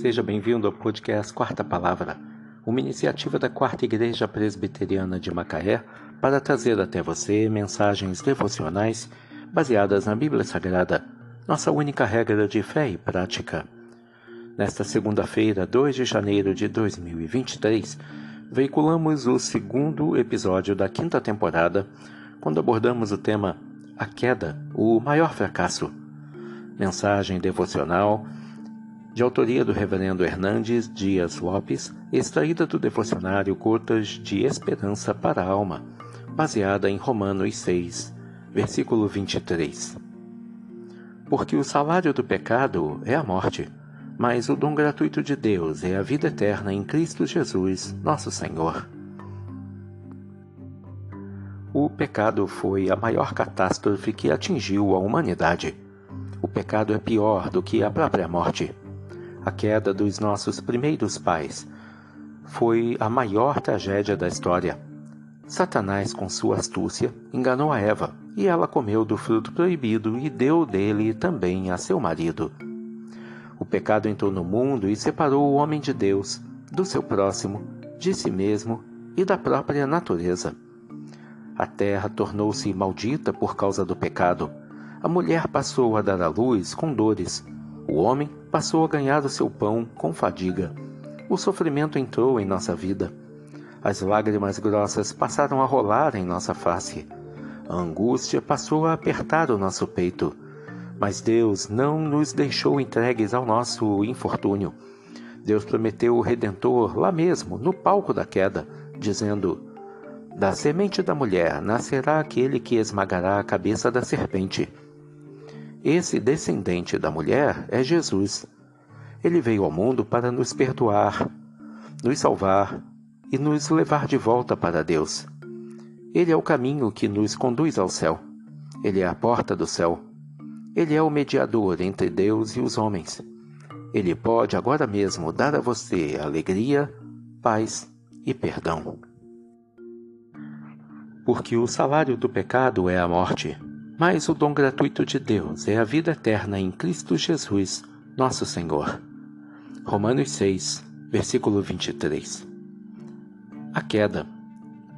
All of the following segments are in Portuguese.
Seja bem-vindo ao podcast Quarta Palavra, uma iniciativa da Quarta Igreja Presbiteriana de Macaé para trazer até você mensagens devocionais baseadas na Bíblia Sagrada, nossa única regra de fé e prática. Nesta segunda-feira, 2 de janeiro de 2023, veiculamos o segundo episódio da quinta temporada, quando abordamos o tema A Queda, o Maior Fracasso. Mensagem devocional de autoria do Reverendo Hernandes Dias Lopes, extraída do devocionário Gotas de Esperança para a Alma, baseada em Romanos 6, versículo 23. Porque o salário do pecado é a morte, mas o dom gratuito de Deus é a vida eterna em Cristo Jesus, nosso Senhor. O pecado foi a maior catástrofe que atingiu a humanidade. O pecado é pior do que a própria morte. A queda dos nossos primeiros pais foi a maior tragédia da história. Satanás, com sua astúcia, enganou a Eva e ela comeu do fruto proibido e deu dele também a seu marido. O pecado entrou no mundo e separou o homem de Deus, do seu próximo, de si mesmo e da própria natureza. A terra tornou-se maldita por causa do pecado. A mulher passou a dar à luz com dores. O homem passou a ganhar o seu pão com fadiga. O sofrimento entrou em nossa vida. As lágrimas grossas passaram a rolar em nossa face. A angústia passou a apertar o nosso peito. Mas Deus não nos deixou entregues ao nosso infortúnio. Deus prometeu o Redentor lá mesmo, no palco da queda, dizendo: Da semente da mulher nascerá aquele que esmagará a cabeça da serpente. Esse descendente da mulher é Jesus. Ele veio ao mundo para nos perdoar, nos salvar e nos levar de volta para Deus. Ele é o caminho que nos conduz ao céu. Ele é a porta do céu. Ele é o mediador entre Deus e os homens. Ele pode agora mesmo dar a você alegria, paz e perdão. Porque o salário do pecado é a morte mas o dom gratuito de Deus é a vida eterna em Cristo Jesus, nosso Senhor. Romanos 6, versículo 23. A queda,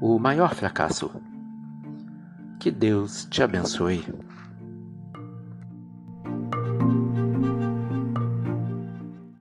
o maior fracasso. Que Deus te abençoe.